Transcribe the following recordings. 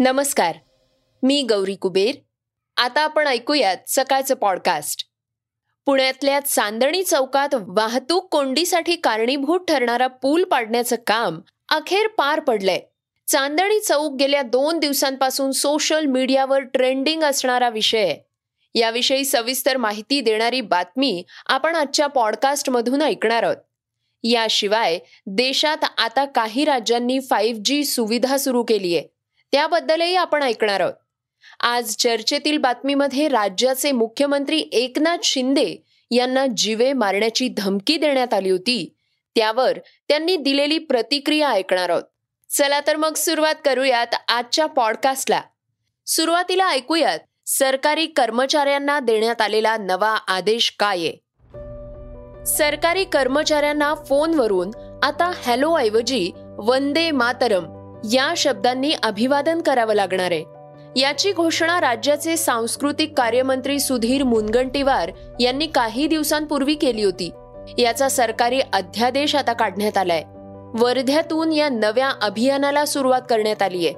नमस्कार मी गौरी कुबेर. आता आपण ऐकूयात सकाळचं पॉडकास्ट पुण्यातल्या चांदणी चौकात वाहतूक कोंडीसाठी कारणीभूत ठरणारा पूल पाडण्याचं काम अखेर पार पडलंय. चांदणी चौक गेल्या दोन दिवसांपासून सोशल मीडियावर ट्रेंडिंग असणारा विषय. याविषयी सविस्तर माहिती देणारी बातमी आपण आजच्या पॉडकास्टमधून ऐकणार आहोत. याशिवाय देशात आता काही राज्यांनी फाईव्ह जी सुविधा सुरू केली आहे त्याबद्दलही आपण ऐकणार आहोत. आज चर्चेतील बातमीमध्ये राज्याचे मुख्यमंत्री एकनाथ शिंदे यांना जीवे मारण्याची धमकी देण्यात आली होती. त्यावर त्यांनी दिलेली प्रतिक्रिया ऐकणार आहोत. चला तर मग सुरुवात करूयात आजच्या पॉडकास्टला. सुरुवातीला ऐकूयात सरकारी कर्मचाऱ्यांना देण्यात आलेला नवा आदेश काय आहे? सरकारी कर्मचाऱ्यांना फोनवरून आता हॅलो ऐवजी वंदे मातरम या शब्दांनी अभिवादन करावं लागणार आहे. याची घोषणा राज्याचे सांस्कृतिक कार्यमंत्री सुधीर मुनगंटीवार यांनी काही दिवसांपूर्वी केली होती. याचा सरकारी अध्यादेश आता काढण्यात आलाय. वर्ध्यातून या नव्या अभियानाला सुरुवात करण्यात आली आहे.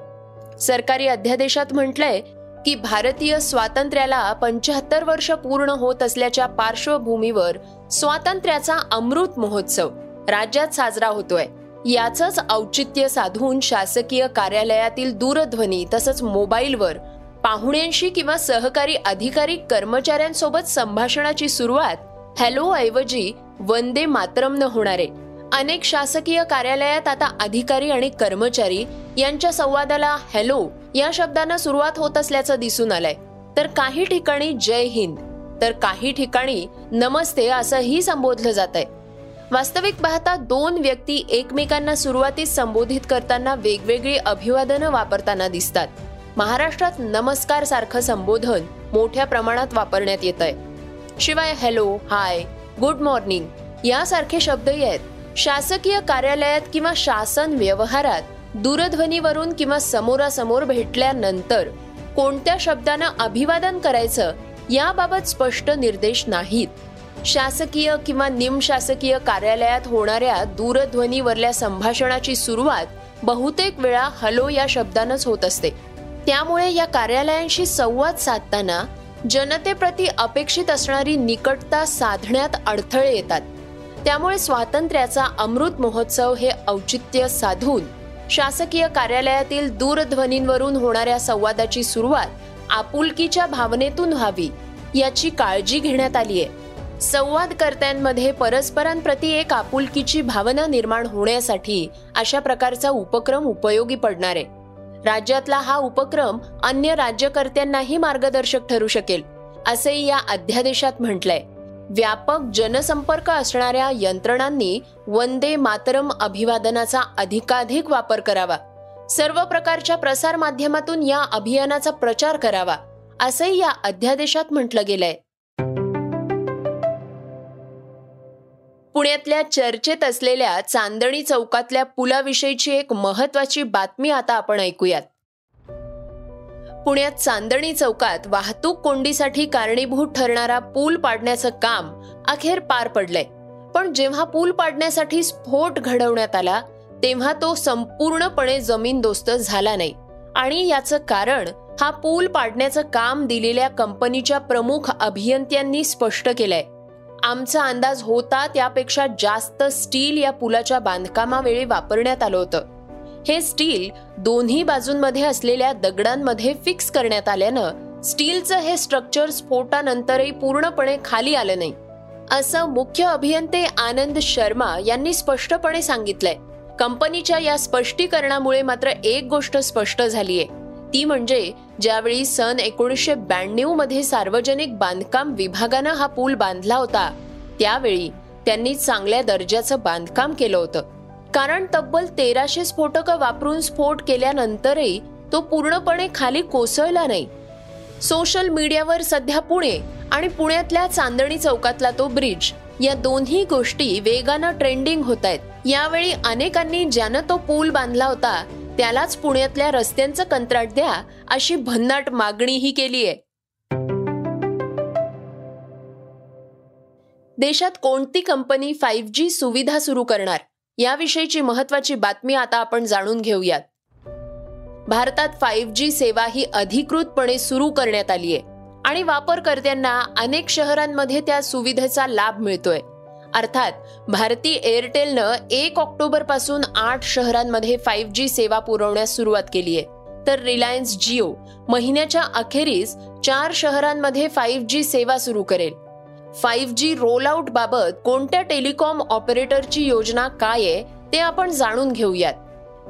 सरकारी अध्यादेशात म्हटलंय की भारतीय स्वातंत्र्याला पंच्याहत्तर वर्ष पूर्ण होत असल्याच्या पार्श्वभूमीवर स्वातंत्र्याचा अमृत महोत्सव राज्यात साजरा होतोय. याचंच औचित्य साधून शासकीय कार्यालयातील दूरध्वनी तसंच मोबाईलवर पाहुण्यांशी किंवा सहकारी अधिकारी कर्मचाऱ्यांसोबत संभाषणाची सुरुवात हॅलो ऐवजी वंदे मातरमनं होणार आहे. अनेक शासकीय कार्यालयात आता अधिकारी आणि कर्मचारी यांच्या संवादाला हॅलो या शब्दानं सुरुवात होत असल्याचं दिसून आलंय. तर काही ठिकाणी जय हिंद तर काही ठिकाणी नमस्ते असंही संबोधलं जात आहे वास्तविक पाहता दोन व्यक्ती एकमेकांना सुरुवातीस संबोधित करताना वेगवेगळी अभिवादनं वापरताना दिसतात. महाराष्ट्रात नमस्कार सारखं संबोधन मोठ्या प्रमाणात वापरण्यात येत आहे शिवाय हॅलो हाय गुड मॉर्निंग यासारखे शब्दही आहेत शासकीय कार्यालयात किंवा शासन व्यवहारात दूरध्वनीवरून किंवा समोरासमोर भेटल्यानंतर कोणत्या शब्दानं अभिवादन करायचं याबाबत स्पष्ट निर्देश नाहीत. शासकीय किंवा निमशासकीय कार्यालयात होणाऱ्या दूरध्वनीवरल्या संभाषणाची सुरुवात बहुतेक वेळा हलो या शब्दानच होत असते. त्यामुळे या कार्यालयांशी संवाद साधताना जनतेप्रती अपेक्षित असणारी निकटता साधण्यात अडथळे येतात. त्यामुळे स्वातंत्र्याचा अमृत महोत्सव हे औचित्य साधून शासकीय कार्यालयातील दूरध्वनींवरून होणाऱ्या संवादाची सुरुवात आपुलकीच्या भावनेतून व्हावी याची काळजी घेण्यात आली आहे संवादकर्त्यांमध्ये परस्परांप्रती एक आपुलकीची भावना निर्माण होण्यासाठी अशा प्रकारचा उपक्रम उपयोगी पडणार आहे. राज्यातला हा उपक्रम अन्य राज्यकर्त्यांनाही मार्गदर्शक ठरू शकेल असंही या अध्यादेशात म्हटलंय. व्यापक जनसंपर्क असणाऱ्या यंत्रणांनी वंदे मातरम अभिवादनाचा अधिकाधिक वापर करावा. सर्व प्रकारच्या प्रसार माध्यमातून या अभियानाचा प्रचार करावा असंही या अध्यादेशात म्हटलं गेलंय. पुण्यातल्या चर्चेत असलेल्या चांदणी चौकातल्या पुलाविषयीची एक महत्वाची बातमी आता आपण ऐकूयात. पुण्यात चांदणी चौकात वाहतूक कोंडीसाठी कारणीभूत ठरणारा पूल पाडण्याचं काम अखेर पार पडलंय. पण जेव्हा पूल पाडण्यासाठी स्फोट घडवण्यात आला तेव्हा तो संपूर्णपणे जमीनदोस्त झाला नाही. आणि याचं कारण हा पूल पाडण्याचं काम दिलेल्या कंपनीच्या प्रमुख अभियंत्यांनी स्पष्ट केलंय. आमचा अंदाज होता त्यापेक्षा जास्त स्टील या पुलाच्या बांधकामावेळी वापरण्यात आलं होतं. हे स्टील दोन्ही बाजूंमध्ये असलेल्या दगडांमध्ये फिक्स करण्यात आल्यानं स्टीलचं हे स्ट्रक्चर स्फोटानंतरही पूर्णपणे खाली आलं नाही. असं मुख्य अभियंते आनंद शर्मा यांनी स्पष्टपणे सांगितलंय. कंपनीच्या या स्पष्टीकरणामुळे मात्र एक गोष्ट स्पष्ट झालीय. ती म्हणजे ज्यावेळी सन एकोणीसशे ब्याण्णवमध्ये सार्वजनिक बांधकाम विभागानं हा पूल बांधला होता त्यावेळी त्यांनी चांगल्या दर्जाचं बांधकाम केलं होतं. कारण तब्बल तेराशे स्फोटकं वापरून स्फोट केल्यानंतरही तो पूर्णपणे खाली कोसळला नाही. सोशल मीडियावर सध्या पुणे आणि पुण्यातल्या चांदणी चौकातला तो ब्रिज या दोन्ही गोष्टी वेगानं ट्रेंडिंग होत आहेत. यावेळी अनेकांनी ज्यानं तो पूल बांधला होता त्यालाच पुण्यातल्या रस्त्यांचं कंत्राट द्या अशी भन्नाट मागणीही केली आहे देशात कोणती कंपनी फाईव्ह जी सुविधा सुरू करणार? याविषयीची महत्वाची बातमी आता आपण जाणून घेऊयात. भारतात फाईव्ह जी सेवा ही अधिकृतपणे सुरू करण्यात आली आहे आणि वापरकर्त्यांना अनेक शहरांमध्ये त्या सुविधेचा लाभ मिळतोय. अर्थात भारती एअरटेलनं एक ऑक्टोबरपासून आठ शहरांमध्ये फाईव्ह जी सेवा पुरवण्यास सुरुवात केली आहे. तर रिलायन्स जिओ महिन्याच्या अखेरीस चार शहरांमध्ये फाईव्ह जी सेवा सुरू करेल. फाईव्ह जी रोल आउट बाबत कोणत्या टेलिकॉम ऑपरेटरची योजना काय आहे ते आपण जाणून घेऊयात.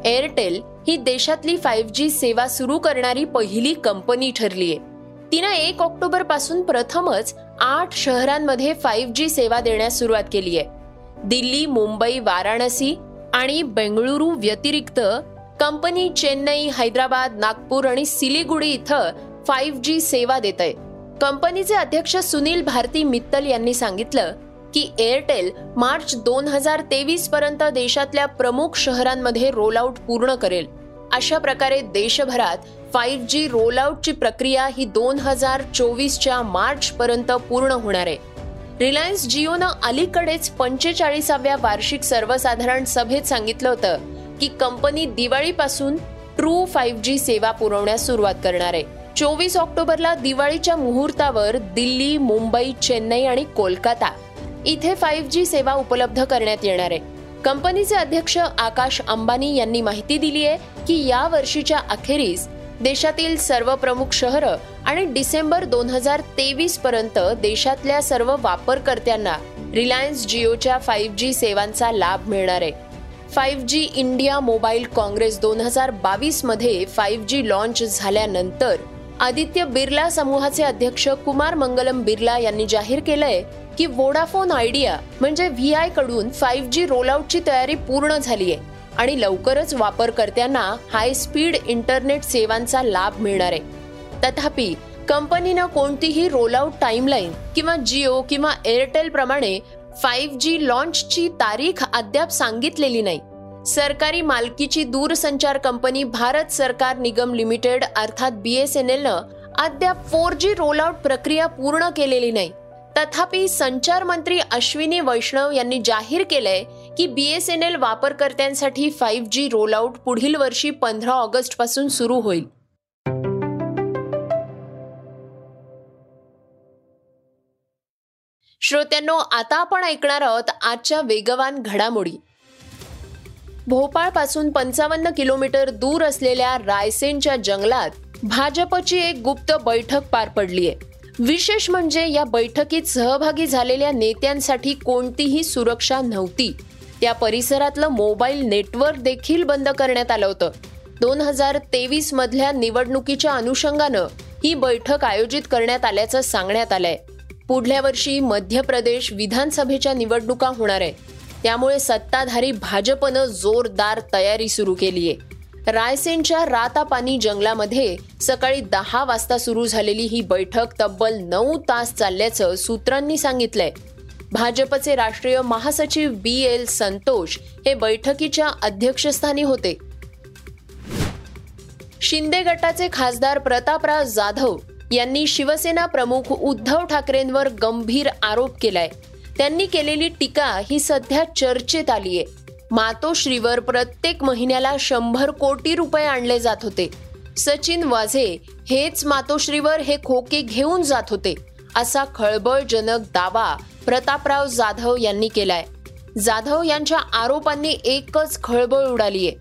एअरटेल ही देशातली फाईव्ह जी सेवा सुरू करणारी पहिली कंपनी ठरली आहे तिनं एक ऑक्टोबरपासून प्रथमच आठ शहरांमध्ये फाईव्ह जी सेवा देण्यास सुरुवात केली आहे. दिल्ली मुंबई वाराणसी आणि बेंगळुरू व्यतिरिक्त कंपनी चेन्नई हैदराबाद नागपूर आणि सिलिगुडी इथं फाईव्ह जी सेवा देत आहे. कंपनीचे अध्यक्ष सुनील भारती मित्तल यांनी सांगितलं की एअरटेल मार्च दोन हजार तेवीस पर्यंत देशातल्या प्रमुख शहरांमध्ये रोल आऊट पूर्ण करेल. अशा प्रकारे देशभरात फाईव्ह जी रोल आउटची प्रक्रिया ही दोन हजार चोवीसच्या मार्च पर्यंत पूर्ण होणार आहे. रिलायन्स जिओनं अलीकडेच पंचेचाळीसाव्या वार्षिक सर्वसाधारण सभेत सांगितलं होतं की कंपनी दिवाळीपासून ट्रू फाईव्ह जी सेवा पुरवण्यास सुरुवात करणार आहे. चोवीस ऑक्टोबरला दिवाळीच्या मुहूर्तावर दिल्ली मुंबई चेन्नई आणि कोलकाता इथे फाईव्ह जी सेवा उपलब्ध करण्यात येणार आहे. कंपनीचे अध्यक्ष आकाश अंबानी यांनी माहिती दिली आहे की या वर्षीच्या अखेरीस देशातील सर्व प्रमुख शहरं आणि डिसेंबर दोन हजार तेवीस पर्यंत देशातल्या सर्व वापरकर्त्यांना रिलायन्स जिओच्या फाईव्ह जी सेवांचा लाभ मिळणार आहे. Five G India mobile congress दोन हजार बावीसमध्ये फाईव्ह जी लॉन्च झाल्यानंतर आदित्य बिर्ला समूहाचे अध्यक्ष कुमार मंगलम बिर्ला यांनी जाहीर केलंय की वोडाफोन आयडिया म्हणजे व्ही आयकडून फाईव्ह जी रोलआउटची तयारी पूर्ण झाली आहे आणि लवकरच वापरकर्त्यांना हाय स्पीड इंटरनेट सेवांचा लाभ मिळणार आहे. तथापि कंपनीनं कोणतीही रोलआउट टाइमलाईन किंवा जिओ किंवा एअरटेल प्रमाणे फाईव्ह जी लॉन्चची तारीख अद्याप सांगितलेली नाही. सरकारी मालकीची दूरसंचार कंपनी भारत सरकार निगम लिमिटेड अर्थात बी एस एन एलनं अद्याप फोर जी रोलआउट प्रक्रिया पूर्ण केलेली नाही. तथापि संचार मंत्री अश्विनी वैष्णव यांनी जाहीर केलंय की बीएसएनएल वापरकर्त्यांसाठी फाईव्ह जी रोलआउट पुढील वर्षी पंधरा ऑगस्टपासून सुरू होईल. श्रोत्यांनो आता आपण ऐकणार आहोत आजच्या वेगवान घडामोडी. भोपाळपासून पंचावन्न किलोमीटर दूर असलेल्या रायसेनच्या जंगलात भाजपची एक गुप्त बैठक पार पडली आहे. विशेष म्हणजे या बैठकीत सहभागी झालेल्या नेत्यांसाठी कोणतीही सुरक्षा नव्हती. या परिसरातलं मोबाईल नेटवर्क देखील बंद करण्यात आलं होतं. दोन हजार तेवीस मधल्या निवडणुकीच्या अनुषंगानं ही बैठक आयोजित करण्यात आल्याचं सांगण्यात आलंय. पुढल्या वर्षी मध्य प्रदेश विधानसभेच्या निवडणुका होणार आहे. त्यामुळे सत्ताधारी भाजपनं जोरदार तयारी सुरू केली आहे. रायसेनच्या रातापानी जंगलामध्ये सकाळी दहा वाजता सुरू झालेली ही बैठक तब्बल नऊ तास चालल्याचं सूत्रांनी सांगितलंय. भाजपचे राष्ट्रीय महासचिव बी एल संतोष हे बैठकीच्या अध्यक्षस्थानी होते. शिंदे गटाचे खासदार प्रतापराव जाधव यांनी शिवसेना प्रमुख उद्धव ठाकरेंवर गंभीर आरोप केलाय. त्यांनी केलेली टीका ही सध्या चर्चेत आली आहे. मातोश्रीवर प्रत्येक महिन्याला शंभर कोटी रुपये आणले जात होते. सचिन वाझे हेच मातोश्रीवर हे खोके घेऊन जात होते असा खळबळजनक दावा प्रतापराव जाधव यांनी केलाय. जाधव यांच्या आरोपांनी एकच खळबळ उडाली आहे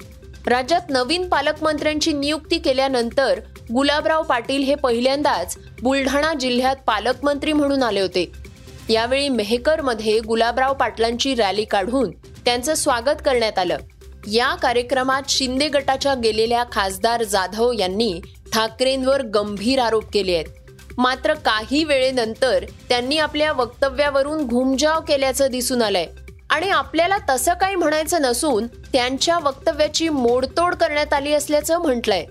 राज्यात नवीन पालकमंत्र्यांची नियुक्ती केल्यानंतर गुलाबराव पाटील हे पहिल्यांदाच बुलढाणा जिल्ह्यात पालकमंत्री म्हणून आले होते. यावेळी मेहकरमध्ये गुलाबराव पाटलांची रॅली काढून त्यांचं स्वागत करण्यात आलं. या कार्यक्रमात शिंदे गटाच्या गेलेल्या खासदार जाधव यांनी ठाकरेंवर गंभीर आरोप केले आहेत. मात्र काही वेळेनंतर त्यांनी आपल्या वक्तव्यावरून घुमजाव केल्याचं दिसून आलंय. आणि आपल्याला तसं काही म्हणायचं नसून त्यांच्या वक्तव्याची मोडतोड करण्यात आली असल्याचं म्हटलंय.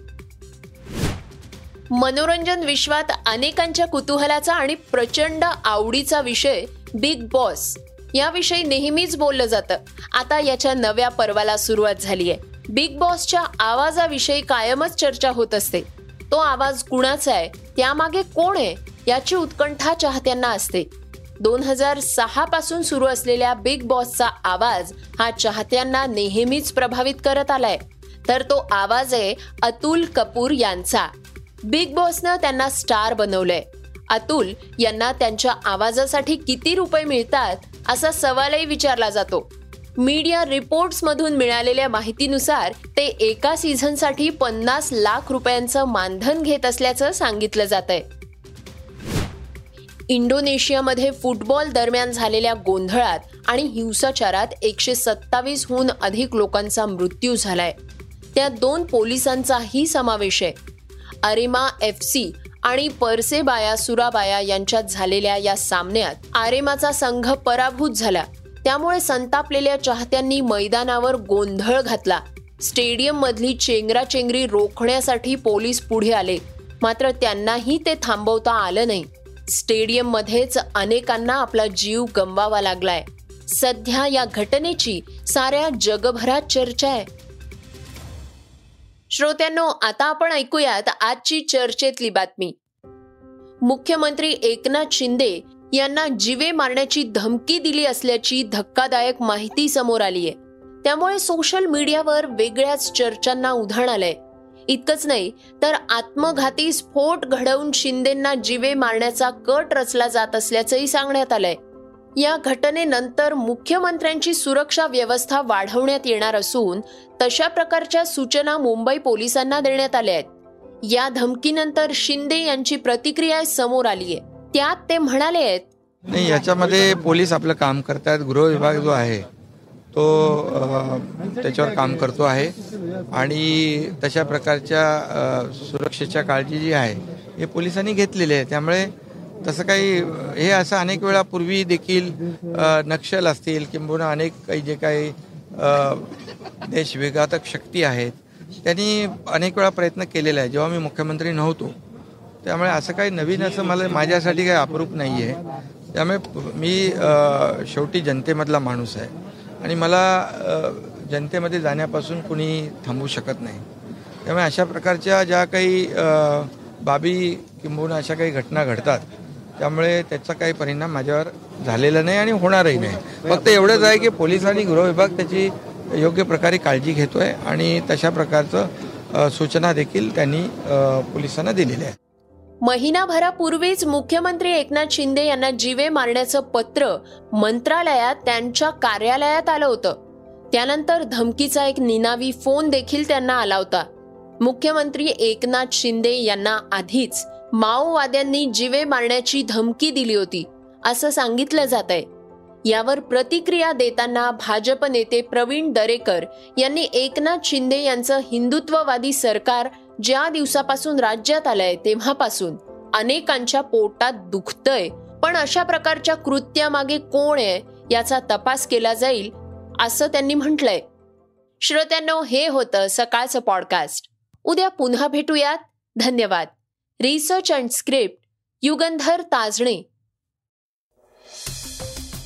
मनोरंजन विश्वात अनेकांच्या कुतूहलाचा आणि प्रचंड आवडीचा विषय बिग बॉस याविषयी नेहमीच बोललं जातं. आता याच्या नव्या पर्वाला सुरुवात झाली आहे बिग बॉसच्या आवाजाविषयी कायमच चर्चा होत असते. तो आवाज कुणाचा आहे? त्यामागे कोण आहे याची उत्कंठा चाहत्यांना असते. दोन हजार सहा पासून सुरू असलेल्या बिग बॉसचा आवाज हा चाहत्यांना नेहमीच प्रभावित करत आलाय. तर तो आवाज आहे अतुल कपूर यांचा. बिग बॉसनं त्यांना स्टार बनवलंय. अतुल यांना त्यांच्या आवाजासाठी किती रुपये मिळतात असा सवालही विचारला जातो. मीडिया रिपोर्ट्स मधून मिळालेल्या माहितीनुसार ते एका सीझनसाठी पन्नास लाख रुपयांचं मानधन घेत असल्याचं सांगितलं जात आहे इंडोनेशियामध्ये फुटबॉल दरम्यान झालेल्या गोंधळात आणि हिंसाचारात एकशे सत्तावीसहून अधिक लोकांचा मृत्यू झालाय. त्यात दोन पोलिसांचाही समावेश आहे. अरेमा एफ सी आणि परसेबाया सुराबाया यांच्यात झालेल्या या सामन्यात आरेमाचा संघ पराभूत झाला. त्यामुळे संतापलेल्या चाहत्यांनी मैदानावर गोंधळ घातला. स्टेडियम मधली चेंगराचेंगरी रोखण्यासाठी पोलीस पुढे आले. मात्र त्यांनाही ते थांबवता आलं नाही. स्टेडियम मध्येच अनेकांना आपला जीव गमवावा लागलाय. सध्या या घटनेची साऱ्या जगभरात चर्चा आहे. श्रोत्यांनो आता आपण ऐकूयात आजची चर्चेतली बातमी. मुख्यमंत्री एकनाथ शिंदे यांना जिवे मारण्याची धमकी दिली असल्याची धक्कादायक माहिती समोर आली आहे. त्यामुळे सोशल मीडियावर वेगळ्याच चर्चांना उधाण आलंय. इतकंच नाही तर आत्मघाती स्फोट घडवून शिंदेंना जिवे मारण्याचा कट रचला जात असल्याचंही सांगण्यात आलंय. या घटनेनंतर मुख्यमंत्र्यांची सुरक्षा व्यवस्था वाढवण्यात येणार असून तशा प्रकारच्या सूचना मुंबई पोलिसांना देण्यात आल्या आहेत. या धमकीनंतर शिंदे यांची प्रतिक्रिया समोर आली आहे. त्यात ते म्हणाले आहेत नाही याच्यामध्ये पोलीस आपलं काम करतात गृह विभाग जो आहे तो त्याच्यावर काम करतो आहे. आणि तशा प्रकारच्या सुरक्षेच्या काळजी जी आहे हे पोलिसांनी घेतलेली आहे. त्यामुळे तसं काही हे असं अनेक वेळा पूर्वी देखील नक्षल असतील किंबहुना अनेक काही जे काही देशविघातक शक्ती आहेत त्यांनी अनेक वेळा प्रयत्न केलेला आहे जेव्हा मी मुख्यमंत्री नव्हतो त्यामुळे असं काही नवीन असं मला माझ्यासाठी काही अप्रूप नाही आहे त्यामुळे मी शेवटी जनतेमधला माणूस आहे. आणि मला जनतेमध्ये जाण्यापासून कुणी थांबवू शकत नाही. त्यामुळे अशा प्रकारच्या ज्या काही बाबी किंबहुना अशा काही घटना घडतात त्यामुळे त्याचा काही परिणाम माझ्यावर झालेला नाही आणि होणारही नाही. फक्त एवढंच आहे की पोलीस आणि गृह विभाग त्याची योग्य प्रकारे काळजी घेतोय आणि तशा प्रकारचं सूचना देखील त्यांनी पोलिसांना दिलेल्या आहेत. महिनाभरापूर्वीच मुख्यमंत्री एकनाथ शिंदे यांना जीवे मारण्याचं पत्र मंत्रालयात त्यांच्या कार्यालयात आलं होतं. त्यानंतर धमकीचा एक निनावी फोन देखील त्यांना आला होता. मुख्यमंत्री एकनाथ शिंदे यांना आधीच माओवाद्यांनी जीवे मारण्याची धमकी दिली होती असं सांगितलं जात आहे यावर प्रतिक्रिया देताना भाजप नेते प्रवीण दरेकर यांनी एकनाथ शिंदे यांचं हिंदुत्ववादी सरकार ज्या दिवसापासून राज्यात आलंय तेव्हापासून अनेकांच्या पोटात दुखतय. पण अशा प्रकारच्या कृत्यामागे कोण आहे याचा तपास केला जाईल असं त्यांनी म्हटलंय. श्रोत्यांनो हे होतं सकाळचं पॉडकास्ट उद्या पुन्हा भेटूयात. धन्यवाद. Research and script Yugandhar Tajane.